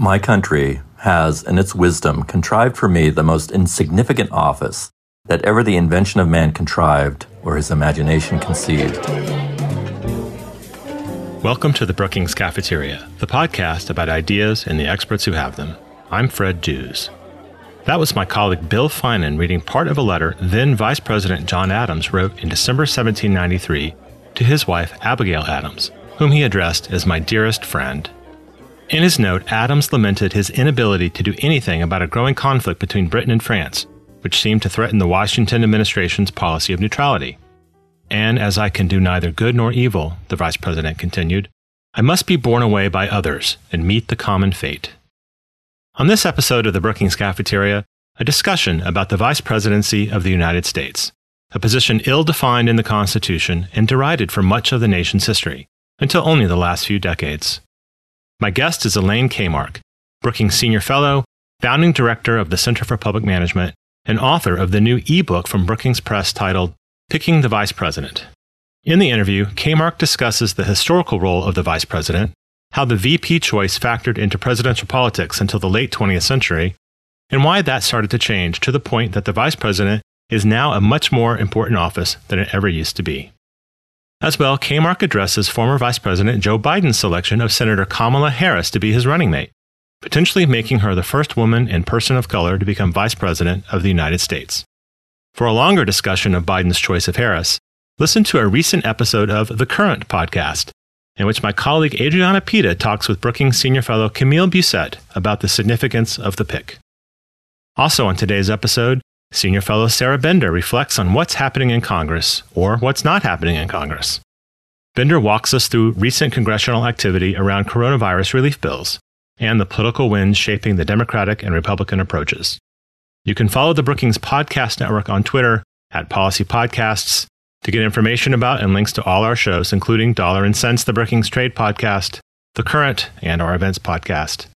My country has, in its wisdom, contrived for me the most insignificant office that ever the invention of man contrived or his imagination conceived. Welcome to the Brookings Cafeteria, the podcast about ideas and the experts who have them. I'm Fred Dews. That was my colleague Bill Finan reading part of a letter then Vice President John Adams wrote in December 1793 to his wife Abigail Adams, whom he addressed as my dearest friend. In his note, Adams lamented his inability to do anything about a growing conflict between Britain and France, which seemed to threaten the Washington administration's policy of neutrality. And as I can do neither good nor evil, the vice president continued, I must be borne away by others and meet the common fate. On this episode of the Brookings Cafeteria, a discussion about the vice presidency of the United States, a position ill defined in the Constitution and derided for much of the nation's history, until only the last few decades. My guest is Elaine Kamarck, Brookings Senior Fellow, founding director of the Center for Public Management, and author of the new ebook from Brookings Press titled Picking the Vice President. In the interview, Kamarck discusses the historical role of the vice president, how the VP choice factored into presidential politics until the late 20th century, and why that started to change to the point that the vice president is now a much more important office than it ever used to be. As well, Kamarck addresses former Vice President Joe Biden's selection of Senator Kamala Harris to be his running mate, potentially making her the first woman and person of color to become Vice President of the United States. For a longer discussion of Biden's choice of Harris, listen to a recent episode of The Current podcast, in which my colleague Adriana Pita talks with Brookings Senior Fellow Camille Busette about the significance of the pick. Also on today's episode, Senior Fellow Sarah Binder reflects on what's happening in Congress or what's not happening in Congress. Binder walks us through recent congressional activity around coronavirus relief bills and the political winds shaping the Democratic and Republican approaches. You can follow the Brookings Podcast Network on Twitter at Policy Podcasts to get information about and links to all our shows, including Dollar and Sense, the Brookings Trade Podcast, The Current, and our Events Podcast.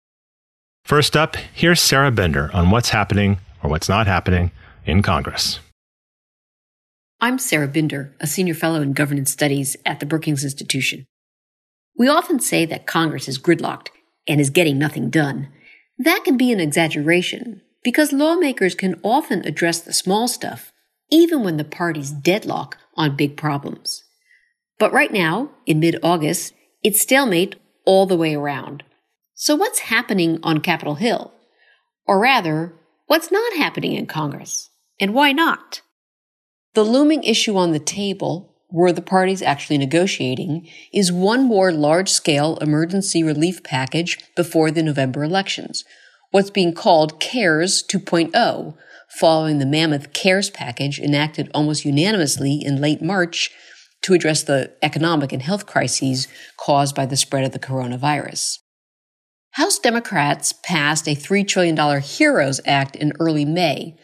First up, here's Sarah Binder on what's happening or what's not happening in Congress. I'm Sarah Binder, a senior fellow in governance studies at the Brookings Institution. We often say that Congress is gridlocked and is getting nothing done. That can be an exaggeration because lawmakers can often address the small stuff, even when the parties deadlock on big problems. But right now, in mid August, it's stalemate all the way around. So what's happening on Capitol Hill? Or rather, what's not happening in Congress? And why not? The looming issue on the table, were the parties actually negotiating, is one more large scale emergency relief package before the November elections, what's being called CARES 2.0, following the mammoth CARES package enacted almost unanimously in late March to address the economic and health crises caused by the spread of the coronavirus. House Democrats passed a $3 trillion HEROES Act in early May,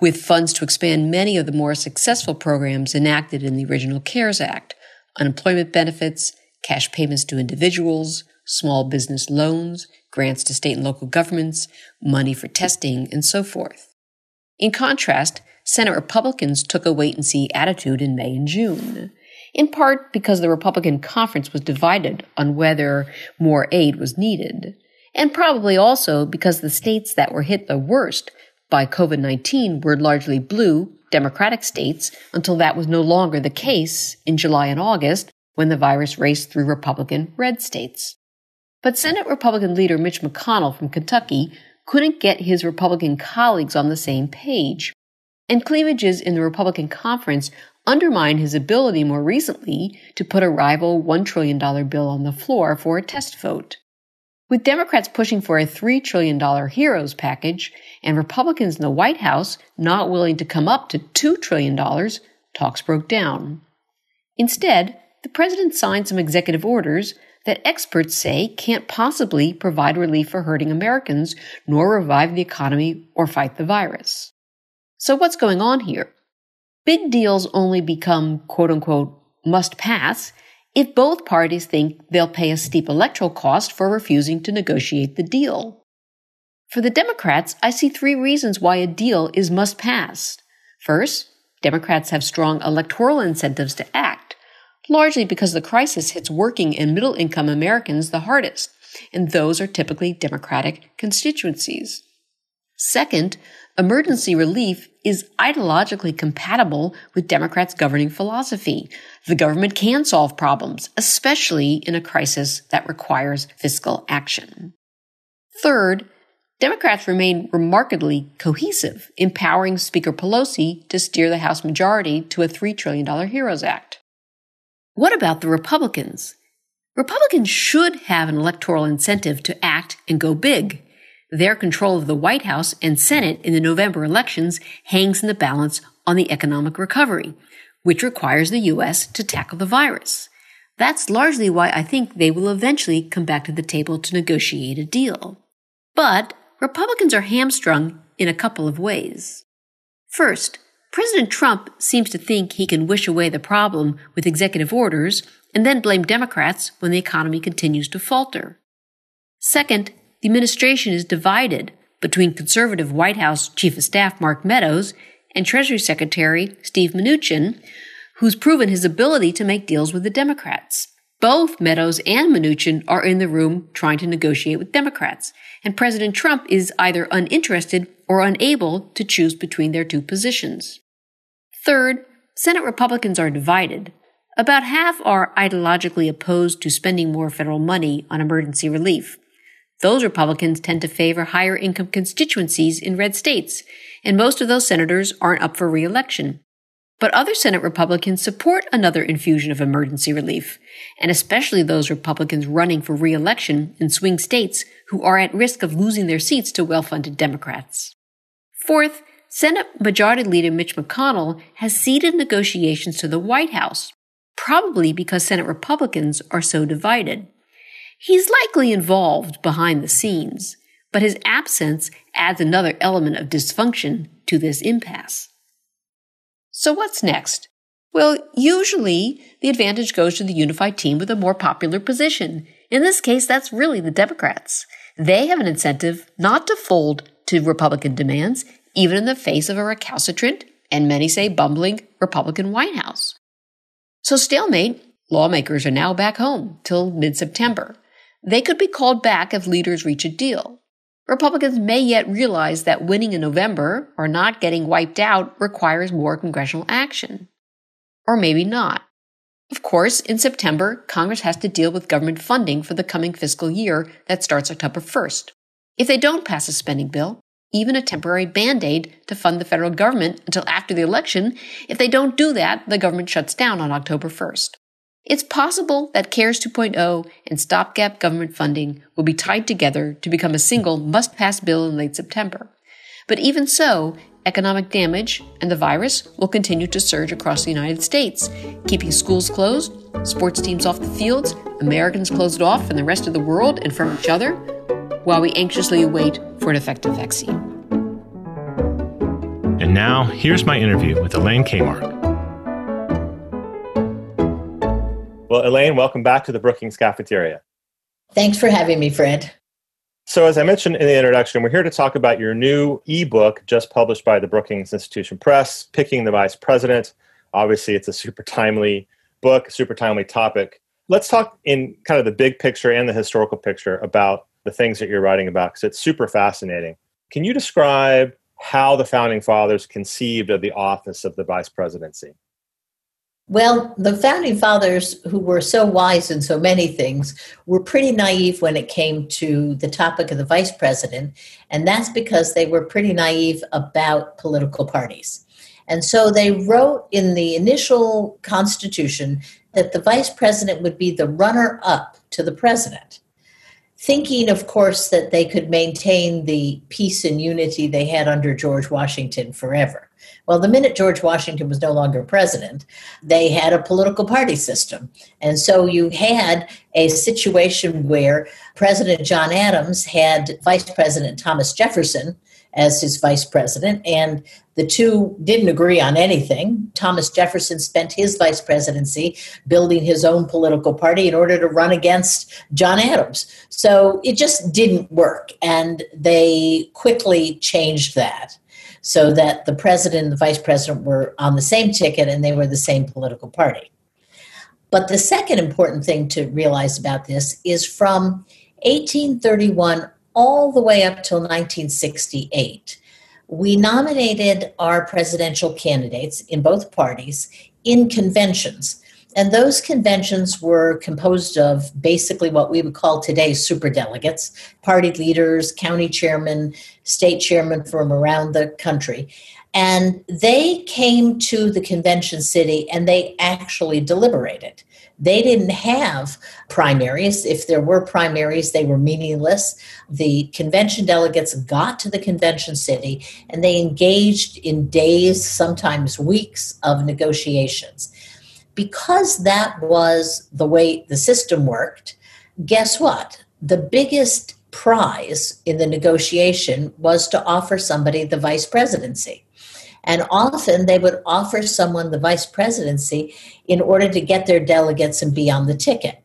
with funds to expand many of the more successful programs enacted in the original CARES Act unemployment benefits, cash payments to individuals, small business loans, grants to state and local governments, money for testing, and so forth. In contrast, Senate Republicans took a wait and see attitude in May and June, in part because the Republican conference was divided on whether more aid was needed, and probably also because the states that were hit the worst by COVID 19 were largely blue, Democratic states until that was no longer the case in July and August when the virus raced through Republican red states. But Senate Republican leader Mitch McConnell from Kentucky couldn't get his Republican colleagues on the same page. And cleavages in the Republican conference undermined his ability more recently to put a rival $1 trillion bill on the floor for a test vote. With Democrats pushing for a $3 trillion HEROES package and Republicans in the White House not willing to come up to $2 trillion, talks broke down. Instead, the president signed some executive orders that experts say can't possibly provide relief for hurting Americans, nor revive the economy or fight the virus. So what's going on here? Big deals only become quote unquote must pass if both parties think they'll pay a steep electoral cost for refusing to negotiate the deal. For the Democrats, I see three reasons why a deal is must pass. First, Democrats have strong electoral incentives to act, largely because the crisis hits working and middle income Americans the hardest, and those are typically Democratic constituencies. Second, emergency relief is ideologically compatible with Democrats' governing philosophy. The government can solve problems, especially in a crisis that requires fiscal action. Third, Democrats remain remarkably cohesive, empowering Speaker Pelosi to steer the House majority to a $3 trillion HEROES Act. What about the Republicans? Republicans should have an electoral incentive to act and go big. Their control of the White House and Senate in the November elections hangs in the balance on the economic recovery, which requires the U.S. to tackle the virus. That's largely why I think they will eventually come back to the table to negotiate a deal. But Republicans are hamstrung in a couple of ways. First, President Trump seems to think he can wish away the problem with executive orders and then blame Democrats when the economy continues to falter. Second, the administration is divided between conservative White House Chief of Staff Mark Meadows and Treasury Secretary Steve Mnuchin, who's proven his ability to make deals with the Democrats. Both Meadows and Mnuchin are in the room trying to negotiate with Democrats, and President Trump is either uninterested or unable to choose between their two positions. Third, Senate Republicans are divided. About half are ideologically opposed to spending more federal money on emergency relief. Those Republicans tend to favor higher income constituencies in red states, and most of those senators aren't up for reelection. But other Senate Republicans support another infusion of emergency relief, and especially those Republicans running for reelection in swing states who are at risk of losing their seats to well funded Democrats. Fourth, Senate Majority Leader Mitch McConnell has ceded negotiations to the White House, probably because Senate Republicans are so divided. He's likely involved behind the scenes, but his absence adds another element of dysfunction to this impasse. So what's next? Well, usually the advantage goes to the unified team with a more popular position. In this case, that's really the Democrats. They have an incentive not to fold to Republican demands, even in the face of a recalcitrant and many say bumbling Republican White House. So stalemate, lawmakers are now back home till mid-September. They could be called back if leaders reach a deal. Republicans may yet realize that winning in November or not getting wiped out requires more congressional action. Or maybe not. Of course, in September, Congress has to deal with government funding for the coming fiscal year that starts October 1st. If they don't pass a spending bill, even a temporary band aid to fund the federal government until after the election, if they don't do that, the government shuts down on October 1st. It's possible that CARES 2.0 and stopgap government funding will be tied together to become a single must pass bill in late September. But even so, economic damage and the virus will continue to surge across the United States, keeping schools closed, sports teams off the fields, Americans closed off from the rest of the world and from each other, while we anxiously await for an effective vaccine. And now, here's my interview with Elaine Kamarck. Well, Elaine, welcome back to the Brookings Cafeteria. Thanks for having me, Fred. So, as I mentioned in the introduction, we're here to talk about your new ebook just published by the Brookings Institution Press, Picking the Vice President. Obviously, it's a super timely book, super timely topic. Let's talk in kind of the big picture and the historical picture about the things that you're writing about because it's super fascinating. Can you describe how the founding fathers conceived of the office of the vice presidency? Well, the founding fathers, who were so wise in so many things, were pretty naive when it came to the topic of the vice president. And that's because they were pretty naive about political parties. And so they wrote in the initial constitution that the vice president would be the runner up to the president thinking, of course, that they could maintain the peace and unity they had under George Washington forever. Well, the minute George Washington was no longer president, they had a political party system. And so you had a situation where President John Adams had Vice President Thomas Jefferson as his vice president, and the two didn't agree on anything. Thomas Jefferson spent his vice presidency building his own political party in order to run against John Adams. So it just didn't work, and they quickly changed that so that the president and the vice president were on the same ticket and they were the same political party. But the second important thing to realize about this is from 1831 all the way up till 1968, we nominated our presidential candidates in both parties in conventions. And those conventions were composed of basically what we would call today super delegates, party leaders, county chairmen, state chairmen from around the country. And they came to the convention city and they actually deliberated. They didn't have primaries. If there were primaries, they were meaningless. The convention delegates got to the convention city and they engaged in days, sometimes weeks, of negotiations. Because that was the way the system worked, guess what? The biggest prize in the negotiation was to offer somebody the vice presidency. And often they would offer someone the vice presidency in order to get their delegates and be on the ticket.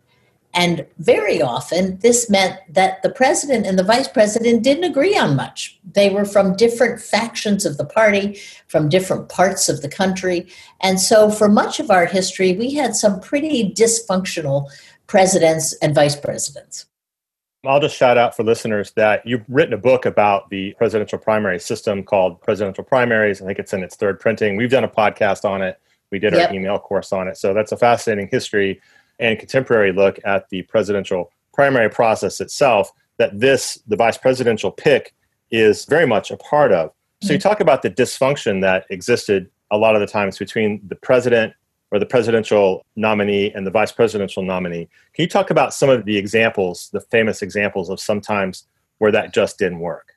And very often, this meant that the president and the vice president didn't agree on much. They were from different factions of the party, from different parts of the country. And so, for much of our history, we had some pretty dysfunctional presidents and vice presidents. I'll just shout out for listeners that you've written a book about the presidential primary system called Presidential Primaries. I think it's in its third printing. We've done a podcast on it. We did yep. our email course on it. So that's a fascinating history and contemporary look at the presidential primary process itself that this, the vice presidential pick, is very much a part of. So you mm. talk about the dysfunction that existed a lot of the times between the president or the presidential nominee and the vice presidential nominee. Can you talk about some of the examples, the famous examples of sometimes where that just didn't work?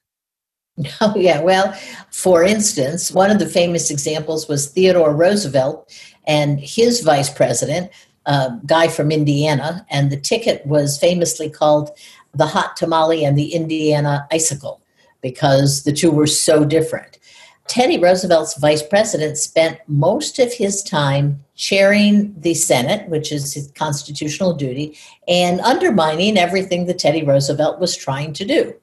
Oh, yeah. Well, for instance, one of the famous examples was Theodore Roosevelt and his vice president, a guy from Indiana, and the ticket was famously called the hot tamale and the Indiana icicle because the two were so different. Teddy Roosevelt's vice president spent most of his time chairing the Senate, which is his constitutional duty, and undermining everything that Teddy Roosevelt was trying to do.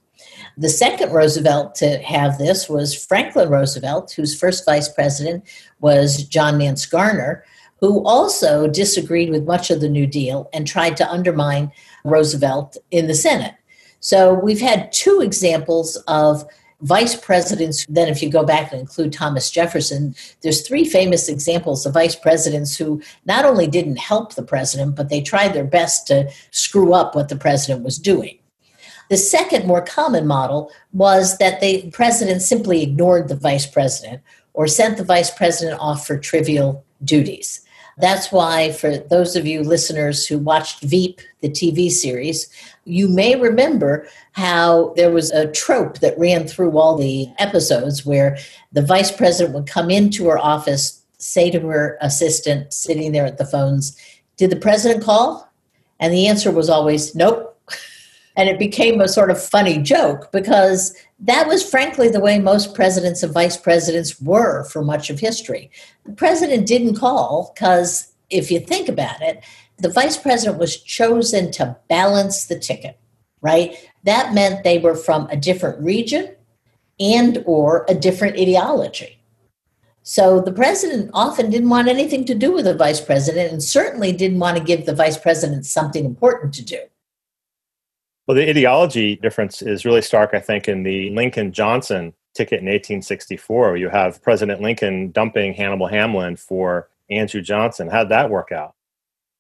The second Roosevelt to have this was Franklin Roosevelt, whose first vice president was John Nance Garner, who also disagreed with much of the New Deal and tried to undermine Roosevelt in the Senate. So we've had two examples of vice presidents, then if you go back and include Thomas Jefferson, there's three famous examples of vice presidents who not only didn't help the president, but they tried their best to screw up what the president was doing. The second, more common model was that the president simply ignored the vice president or sent the vice president off for trivial duties. That's why, for those of you listeners who watched Veep, the TV series, you may remember how there was a trope that ran through all the episodes where the vice president would come into her office, say to her assistant sitting there at the phones, Did the president call? And the answer was always, Nope. And it became a sort of funny joke because that was frankly the way most presidents and vice presidents were for much of history. The president didn't call because, if you think about it, the vice president was chosen to balance the ticket, right? That meant they were from a different region and or a different ideology. So the president often didn't want anything to do with the vice president and certainly didn't want to give the vice president something important to do. Well, the ideology difference is really stark, I think, in the Lincoln Johnson ticket in 1864. You have President Lincoln dumping Hannibal Hamlin for Andrew Johnson. How'd that work out?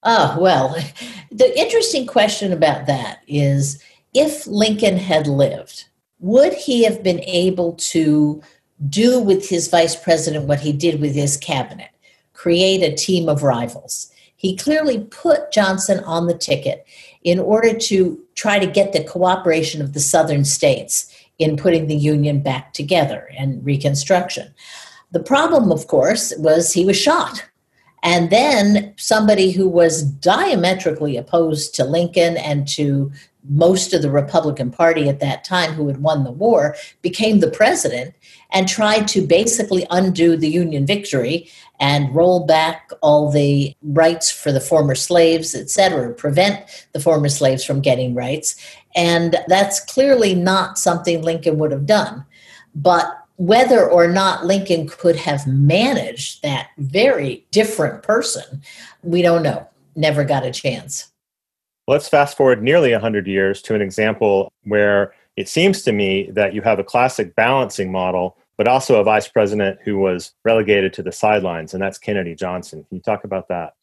Oh, well, the interesting question about that is if Lincoln had lived, would he have been able to do with his vice president what he did with his cabinet? Create a team of rivals. He clearly put Johnson on the ticket in order to try to get the cooperation of the southern states in putting the Union back together and Reconstruction. The problem, of course, was he was shot. And then somebody who was diametrically opposed to Lincoln and to most of the Republican Party at that time, who had won the war, became the president and tried to basically undo the Union victory and roll back all the rights for the former slaves, et cetera, prevent the former slaves from getting rights. And that's clearly not something Lincoln would have done. But whether or not Lincoln could have managed that very different person, we don't know. Never got a chance. Let's fast forward nearly 100 years to an example where it seems to me that you have a classic balancing model, but also a vice president who was relegated to the sidelines, and that's Kennedy Johnson. Can you talk about that?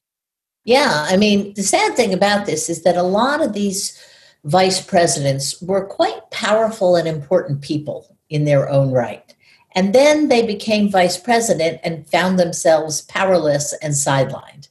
Yeah, I mean, the sad thing about this is that a lot of these vice presidents were quite powerful and important people in their own right. And then they became vice president and found themselves powerless and sidelined.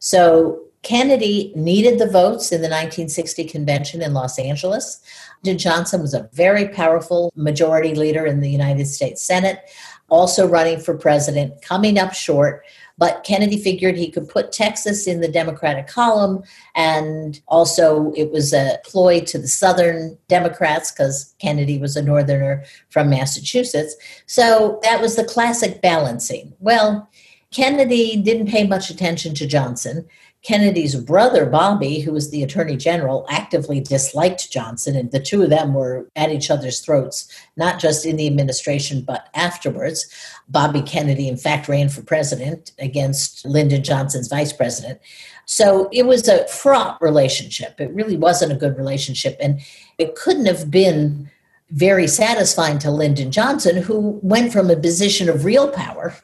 So Kennedy needed the votes in the 1960 convention in Los Angeles. Johnson was a very powerful majority leader in the United States Senate, also running for president, coming up short. But Kennedy figured he could put Texas in the Democratic column. And also, it was a ploy to the Southern Democrats because Kennedy was a Northerner from Massachusetts. So that was the classic balancing. Well, Kennedy didn't pay much attention to Johnson. Kennedy's brother, Bobby, who was the attorney general, actively disliked Johnson, and the two of them were at each other's throats, not just in the administration, but afterwards. Bobby Kennedy, in fact, ran for president against Lyndon Johnson's vice president. So it was a fraught relationship. It really wasn't a good relationship. And it couldn't have been very satisfying to Lyndon Johnson, who went from a position of real power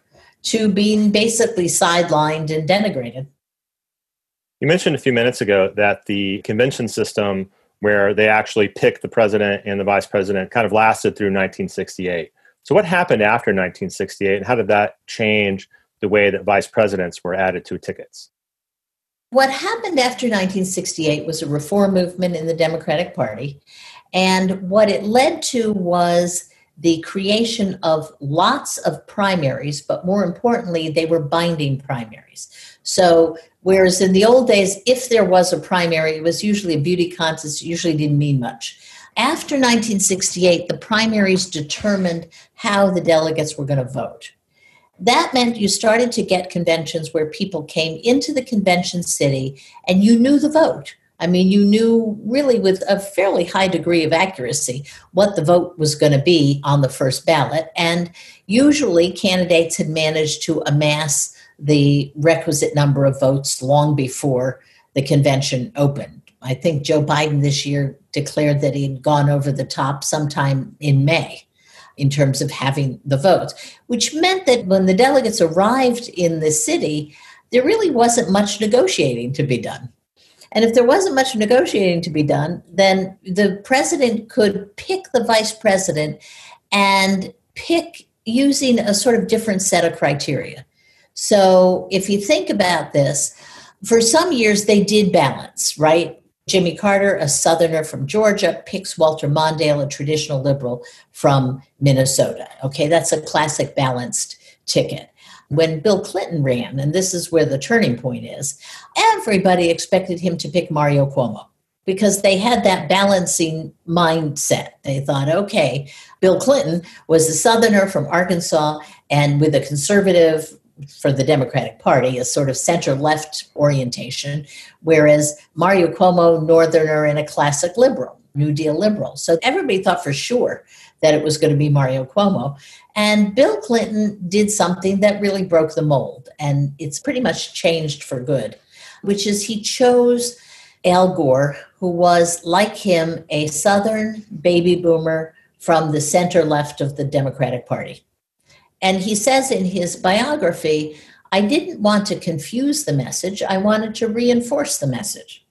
to being basically sidelined and denigrated. You mentioned a few minutes ago that the convention system, where they actually picked the president and the vice president, kind of lasted through 1968. So, what happened after 1968, and how did that change the way that vice presidents were added to tickets? What happened after 1968 was a reform movement in the Democratic Party. And what it led to was the creation of lots of primaries, but more importantly, they were binding primaries. So Whereas in the old days, if there was a primary, it was usually a beauty contest, usually didn't mean much. After 1968, the primaries determined how the delegates were going to vote. That meant you started to get conventions where people came into the convention city and you knew the vote. I mean, you knew really with a fairly high degree of accuracy what the vote was going to be on the first ballot. And usually candidates had managed to amass the requisite number of votes long before the convention opened. I think Joe Biden this year declared that he had gone over the top sometime in May in terms of having the votes, which meant that when the delegates arrived in the city, there really wasn't much negotiating to be done. And if there wasn't much negotiating to be done, then the president could pick the vice president and pick using a sort of different set of criteria. So if you think about this, for some years they did balance, right? Jimmy Carter, a Southerner from Georgia, picks Walter Mondale, a traditional liberal from Minnesota. Okay, that's a classic balanced ticket. When Bill Clinton ran, and this is where the turning point is, everybody expected him to pick Mario Cuomo because they had that balancing mindset. They thought, okay, Bill Clinton was a Southerner from Arkansas and with a conservative for the Democratic Party, a sort of center left orientation, whereas Mario Cuomo, Northerner, and a classic liberal, New Deal liberal. So everybody thought for sure that it was going to be Mario Cuomo. And Bill Clinton did something that really broke the mold, and it's pretty much changed for good, which is he chose Al Gore, who was, like him, a Southern baby boomer from the center left of the Democratic Party. And he says in his biography, I didn't want to confuse the message, I wanted to reinforce the message.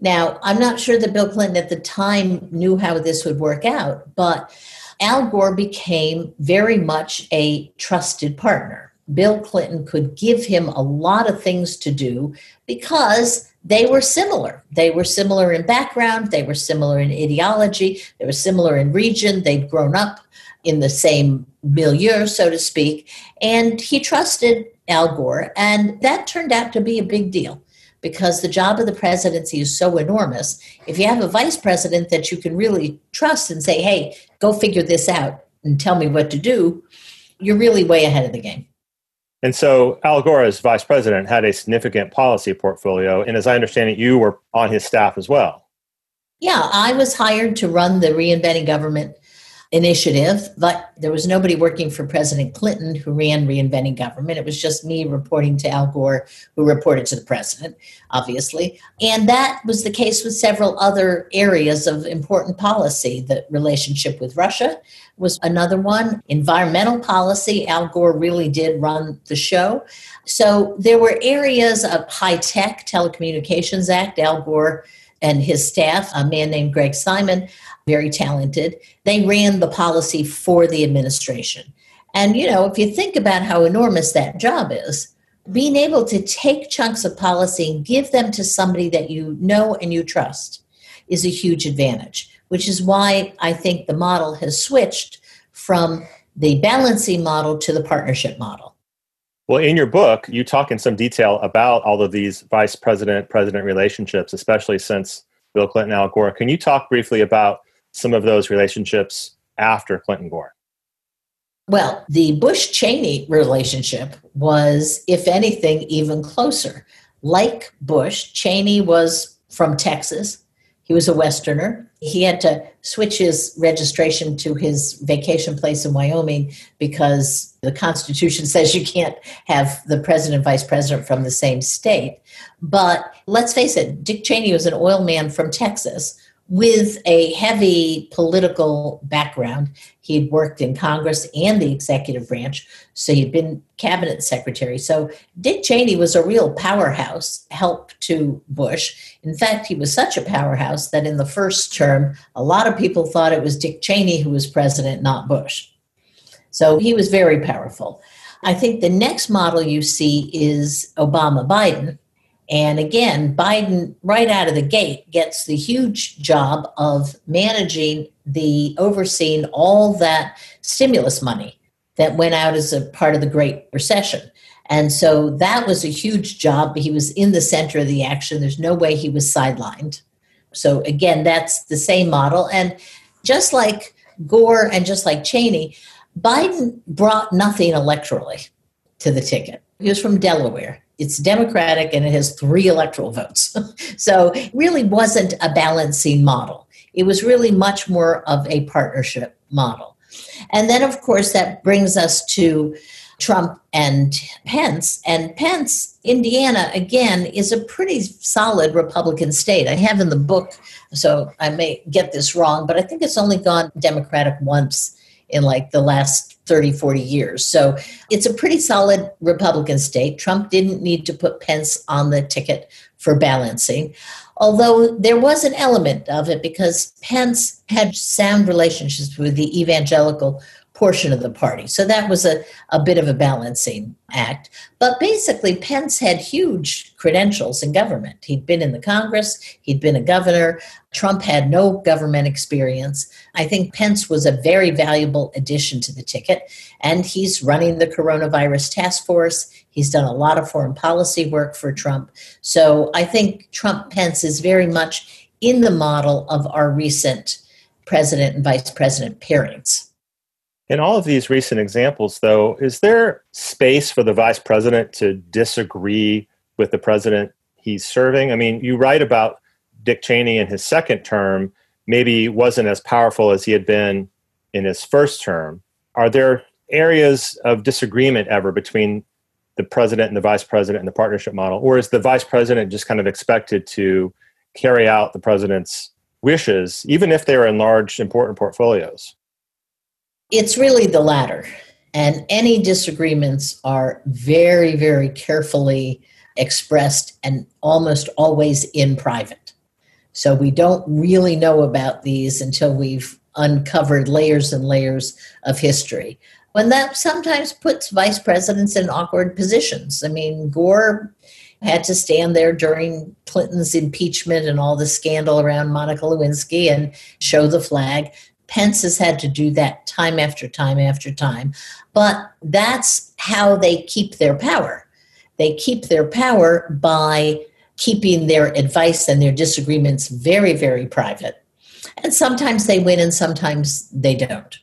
Now, I'm not sure that Bill Clinton at the time knew how this would work out, but Al Gore became very much a trusted partner. Bill Clinton could give him a lot of things to do because they were similar. They were similar in background, they were similar in ideology, they were similar in region, they'd grown up in the same milieu, so to speak. And he trusted Al Gore. And that turned out to be a big deal because the job of the presidency is so enormous. If you have a vice president that you can really trust and say, hey, go figure this out and tell me what to do, you're really way ahead of the game. And so Al Gore, as vice president, had a significant policy portfolio. And as I understand it, you were on his staff as well. Yeah, I was hired to run the Reinventing Government initiative, but there was nobody working for President Clinton who ran Reinventing Government. It was just me reporting to Al Gore, who reported to the president, obviously. And that was the case with several other areas of important policy. The relationship with Russia was another one. Environmental policy, Al Gore really did run the show. So there were areas of high tech, Telecommunications Act, Al Gore and his staff, a man named Greg Simon, very talented, they ran the policy for the administration. And, you know, if you think about how enormous that job is, being able to take chunks of policy and give them to somebody that you know and you trust is a huge advantage, which is why I think the model has switched from the balancing model to the partnership model. Well, in your book, you talk in some detail about all of these vice president president relationships, especially since Bill Clinton, Al Gore. Can you talk briefly about some of those relationships after Clinton Gore? Well, the Bush Cheney relationship was, if anything, even closer. Like Bush, Cheney was from Texas. He was a Westerner. He had to switch his registration to his vacation place in Wyoming because the Constitution says you can't have the president and vice president from the same state. But let's face it, Dick Cheney was an oil man from Texas with a heavy political background. He'd worked in Congress and the executive branch, so he'd been cabinet secretary. So Dick Cheney was a real powerhouse, help to Bush. In fact, he was such a powerhouse that in the first term, a lot of people thought it was Dick Cheney who was president, not Bush. So he was very powerful. I think the next model you see is Obama Biden and again, Biden, right out of the gate, gets the huge job of managing the overseeing all that stimulus money that went out as a part of the Great Recession. And so that was a huge job. He was in the center of the action. There's no way he was sidelined. So again, that's the same model. And just like Gore and just like Cheney, Biden brought nothing electorally to the ticket. He was from Delaware it's democratic and it has three electoral votes. so it really wasn't a balancing model. It was really much more of a partnership model. And then, of course, that brings us to Trump and Pence. And Pence, Indiana, again, is a pretty solid Republican state. I have in the book, so I may get this wrong, but I think it's only gone Democratic once in like the last 30, 40 years. So it's a pretty solid Republican state. Trump didn't need to put Pence on the ticket for balancing, although there was an element of it because Pence had sound relationships with the evangelical portion of the party. So that was a, a bit of a balancing act. But basically, Pence had huge credentials in government. He'd been in the Congress, he'd been a governor. Trump had no government experience. I think Pence was a very valuable addition to the ticket, and he's running the coronavirus task force. He's done a lot of foreign policy work for Trump. So I think Trump Pence is very much in the model of our recent president and vice president pairings. In all of these recent examples, though, is there space for the vice president to disagree with the president he's serving? I mean, you write about Dick Cheney in his second term maybe wasn't as powerful as he had been in his first term. Are there areas of disagreement ever between the president and the vice president in the partnership model? Or is the vice president just kind of expected to carry out the president's wishes, even if they're in large, important portfolios? It's really the latter. And any disagreements are very, very carefully expressed and almost always in private. So we don't really know about these until we've uncovered layers and layers of history. When that sometimes puts vice presidents in awkward positions. I mean, Gore had to stand there during Clinton's impeachment and all the scandal around Monica Lewinsky and show the flag. Pence has had to do that time after time after time. But that's how they keep their power. They keep their power by keeping their advice and their disagreements very, very private. And sometimes they win and sometimes they don't.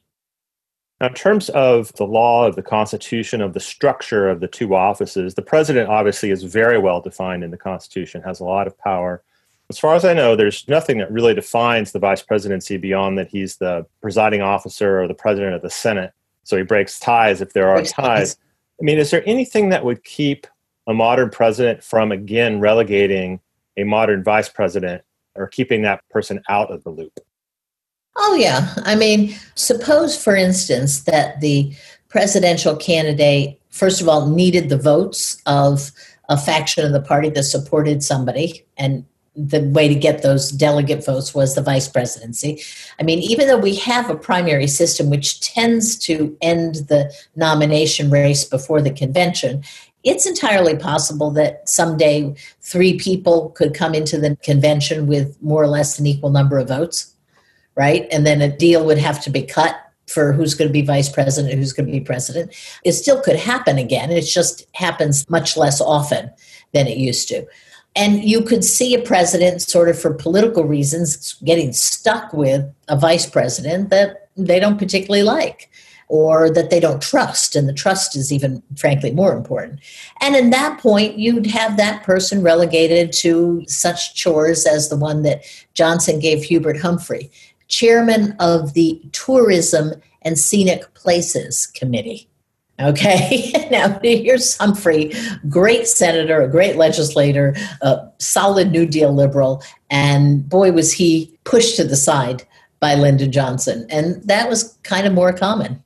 Now, in terms of the law, of the Constitution, of the structure of the two offices, the president obviously is very well defined in the Constitution, has a lot of power. As far as I know, there's nothing that really defines the vice presidency beyond that he's the presiding officer or the president of the Senate. So he breaks ties if there are ties. I mean, is there anything that would keep a modern president from again relegating a modern vice president or keeping that person out of the loop? Oh, yeah. I mean, suppose, for instance, that the presidential candidate, first of all, needed the votes of a faction of the party that supported somebody and the way to get those delegate votes was the vice presidency. I mean, even though we have a primary system which tends to end the nomination race before the convention, it's entirely possible that someday three people could come into the convention with more or less an equal number of votes, right? And then a deal would have to be cut for who's going to be vice president, who's going to be president. It still could happen again. It just happens much less often than it used to. And you could see a president, sort of for political reasons, getting stuck with a vice president that they don't particularly like or that they don't trust. And the trust is even, frankly, more important. And in that point, you'd have that person relegated to such chores as the one that Johnson gave Hubert Humphrey, chairman of the Tourism and Scenic Places Committee. Okay, now here's Humphrey, great senator, a great legislator, a solid New Deal liberal, and boy, was he pushed to the side by Lyndon Johnson. And that was kind of more common.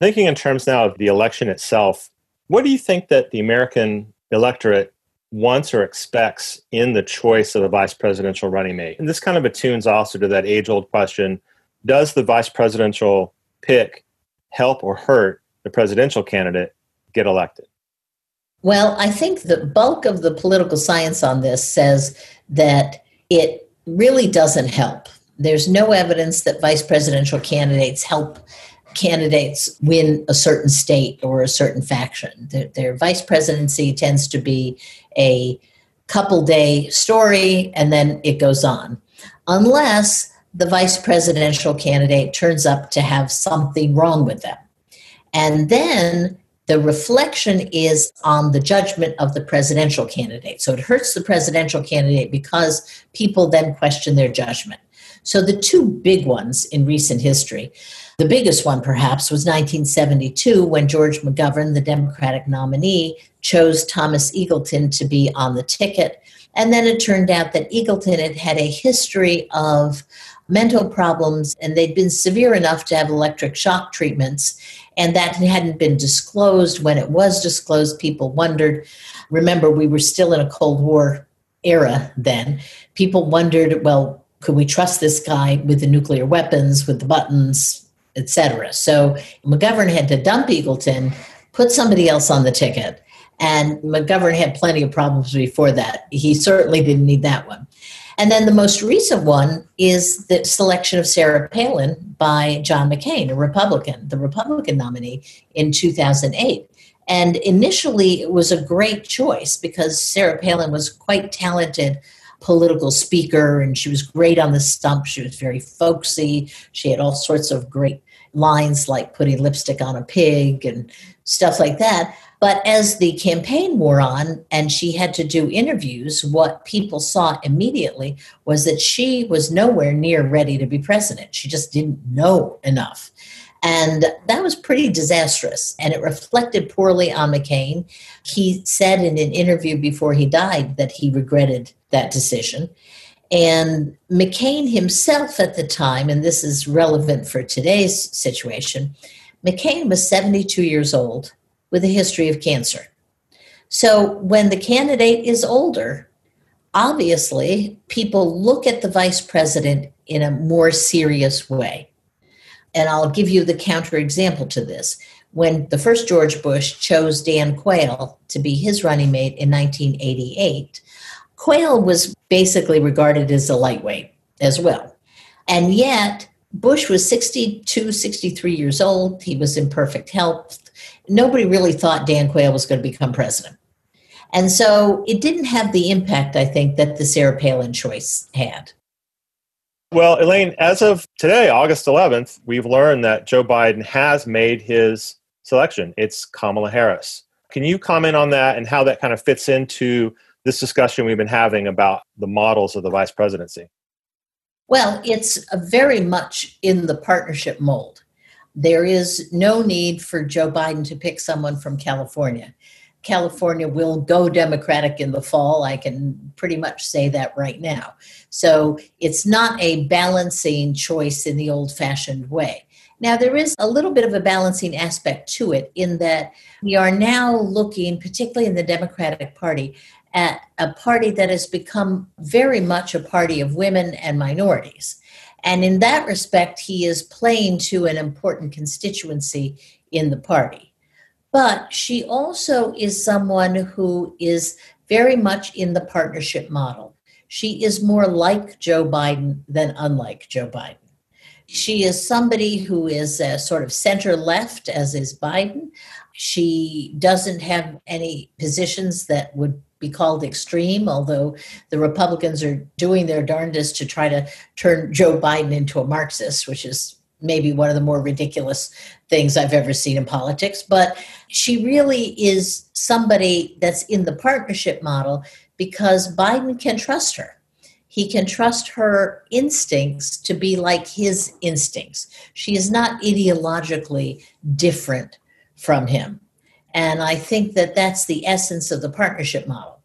Thinking in terms now of the election itself, what do you think that the American electorate wants or expects in the choice of a vice presidential running mate? And this kind of attunes also to that age old question Does the vice presidential pick help or hurt the presidential candidate get elected? Well, I think the bulk of the political science on this says that it really doesn't help. There's no evidence that vice presidential candidates help candidates win a certain state or a certain faction. Their, their vice presidency tends to be a couple day story and then it goes on. Unless the vice presidential candidate turns up to have something wrong with them. And then the reflection is on the judgment of the presidential candidate. So it hurts the presidential candidate because people then question their judgment. So the two big ones in recent history, the biggest one perhaps was 1972 when George McGovern, the Democratic nominee, chose Thomas Eagleton to be on the ticket. And then it turned out that Eagleton had had a history of mental problems and they'd been severe enough to have electric shock treatments and that hadn't been disclosed. When it was disclosed people wondered. Remember we were still in a cold war era then. People wondered well could we trust this guy with the nuclear weapons with the buttons etc so mcgovern had to dump eagleton put somebody else on the ticket and mcgovern had plenty of problems before that. He certainly didn't need that one and then the most recent one is the selection of Sarah Palin by John McCain, a Republican, the Republican nominee in 2008. And initially, it was a great choice because Sarah Palin was quite talented political speaker and she was great on the stump. She was very folksy. She had all sorts of great lines like putting lipstick on a pig and stuff like that. But as the campaign wore on and she had to do interviews, what people saw immediately was that she was nowhere near ready to be president. She just didn't know enough. And that was pretty disastrous. And it reflected poorly on McCain. He said in an interview before he died that he regretted that decision. And McCain himself at the time, and this is relevant for today's situation, McCain was 72 years old with a history of cancer. So when the candidate is older, obviously people look at the vice president in a more serious way. And I'll give you the counterexample to this. When the first George Bush chose Dan Quayle to be his running mate in 1988, Quayle was basically regarded as a lightweight as well. And yet, Bush was 62, 63 years old. He was in perfect health nobody really thought Dan Quayle was going to become president. And so it didn't have the impact, I think, that the Sarah Palin choice had. Well, Elaine, as of today, August 11th, we've learned that Joe Biden has made his selection. It's Kamala Harris. Can you comment on that and how that kind of fits into this discussion we've been having about the models of the vice presidency? Well, it's very much in the partnership mold. There is no need for Joe Biden to pick someone from California. California will go Democratic in the fall. I can pretty much say that right now. So it's not a balancing choice in the old fashioned way. Now, there is a little bit of a balancing aspect to it in that we are now looking, particularly in the Democratic Party, at a party that has become very much a party of women and minorities. And in that respect, he is playing to an important constituency in the party. But she also is someone who is very much in the partnership model. She is more like Joe Biden than unlike Joe Biden. She is somebody who is uh, sort of center left, as is Biden. She doesn't have any positions that would be called extreme, although the Republicans are doing their darndest to try to turn Joe Biden into a Marxist, which is maybe one of the more ridiculous things I've ever seen in politics. But she really is somebody that's in the partnership model because Biden can trust her. He can trust her instincts to be like his instincts. She is not ideologically different from him. And I think that that's the essence of the partnership model.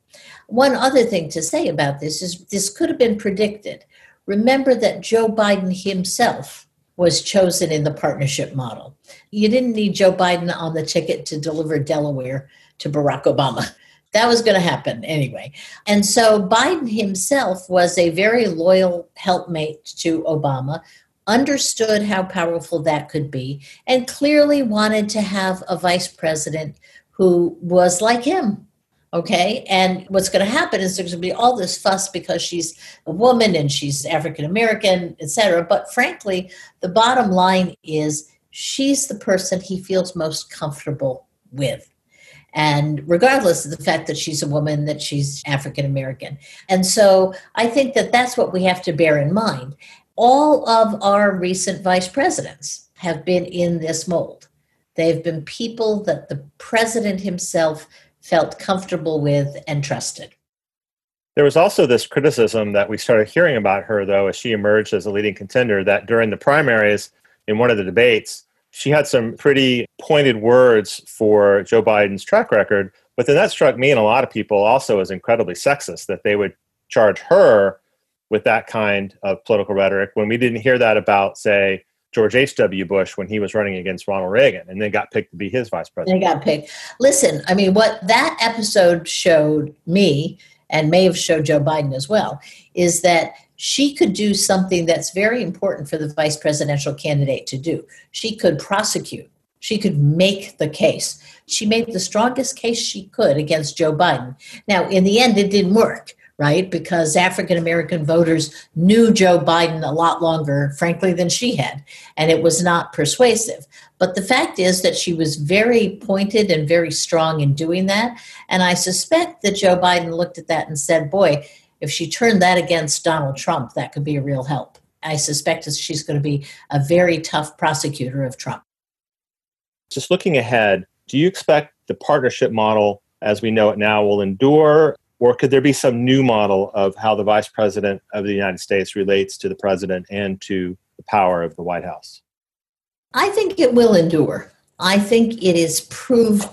One other thing to say about this is this could have been predicted. Remember that Joe Biden himself was chosen in the partnership model. You didn't need Joe Biden on the ticket to deliver Delaware to Barack Obama. That was going to happen anyway. And so Biden himself was a very loyal helpmate to Obama, understood how powerful that could be, and clearly wanted to have a vice president who was like him. Okay. And what's going to happen is there's going to be all this fuss because she's a woman and she's African American, et cetera. But frankly, the bottom line is she's the person he feels most comfortable with. And regardless of the fact that she's a woman, that she's African American. And so I think that that's what we have to bear in mind all of our recent vice presidents have been in this mold. They've been people that the president himself felt comfortable with and trusted. There was also this criticism that we started hearing about her, though, as she emerged as a leading contender, that during the primaries in one of the debates, she had some pretty pointed words for Joe Biden's track record. But then that struck me and a lot of people also as incredibly sexist that they would charge her with that kind of political rhetoric when we didn't hear that about, say, George H.W. Bush when he was running against Ronald Reagan and then got picked to be his vice president. They got picked. Listen, I mean, what that episode showed me and may have showed Joe Biden as well is that she could do something that's very important for the vice presidential candidate to do. She could prosecute, she could make the case. She made the strongest case she could against Joe Biden. Now, in the end, it didn't work right? Because African American voters knew Joe Biden a lot longer, frankly, than she had, and it was not persuasive. But the fact is that she was very pointed and very strong in doing that. And I suspect that Joe Biden looked at that and said, boy, if she turned that against Donald Trump, that could be a real help. I suspect that she's going to be a very tough prosecutor of Trump. Just looking ahead, do you expect the partnership model as we know it now will endure or could there be some new model of how the vice president of the United States relates to the president and to the power of the White House? I think it will endure. I think it is proved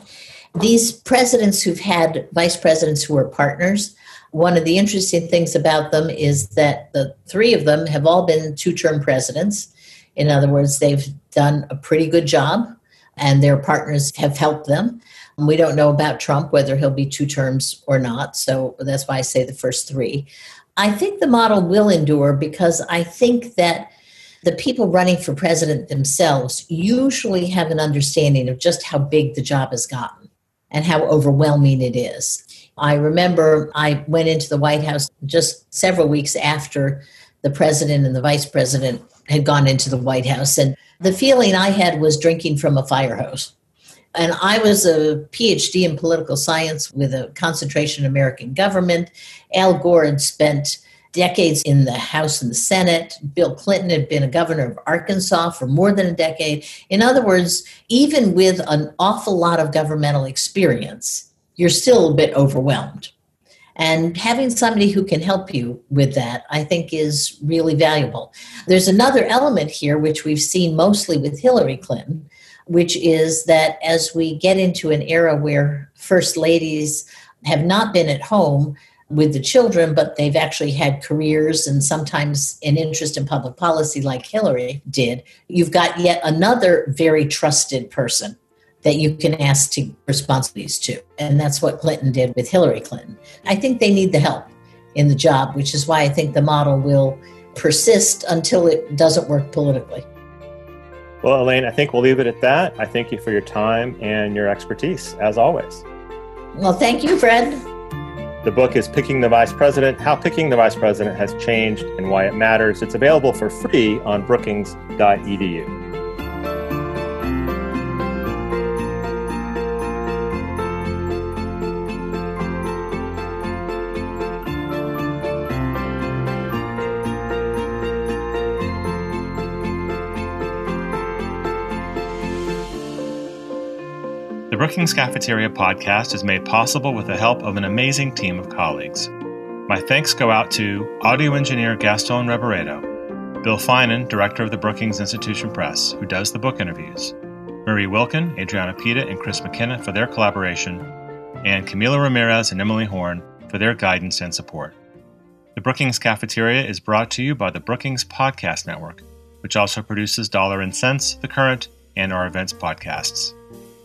these presidents who've had vice presidents who are partners. One of the interesting things about them is that the three of them have all been two term presidents. In other words, they've done a pretty good job and their partners have helped them. We don't know about Trump, whether he'll be two terms or not. So that's why I say the first three. I think the model will endure because I think that the people running for president themselves usually have an understanding of just how big the job has gotten and how overwhelming it is. I remember I went into the White House just several weeks after the president and the vice president had gone into the White House. And the feeling I had was drinking from a fire hose. And I was a PhD in political science with a concentration in American government. Al Gore had spent decades in the House and the Senate. Bill Clinton had been a governor of Arkansas for more than a decade. In other words, even with an awful lot of governmental experience, you're still a bit overwhelmed. And having somebody who can help you with that, I think, is really valuable. There's another element here, which we've seen mostly with Hillary Clinton, which is that as we get into an era where first ladies have not been at home with the children, but they've actually had careers and sometimes an interest in public policy, like Hillary did, you've got yet another very trusted person that you can ask to responsibilities to. And that's what Clinton did with Hillary Clinton. I think they need the help in the job, which is why I think the model will persist until it doesn't work politically. Well, Elaine, I think we'll leave it at that. I thank you for your time and your expertise, as always. Well, thank you, Fred. The book is Picking the Vice President How Picking the Vice President Has Changed and Why It Matters. It's available for free on brookings.edu. The Brookings Cafeteria podcast is made possible with the help of an amazing team of colleagues. My thanks go out to audio engineer Gaston Reboredo, Bill Finan, director of the Brookings Institution Press, who does the book interviews, Marie Wilkin, Adriana Pita, and Chris McKenna for their collaboration, and Camila Ramirez and Emily Horn for their guidance and support. The Brookings Cafeteria is brought to you by the Brookings Podcast Network, which also produces Dollar and Sense, The Current, and our events podcasts.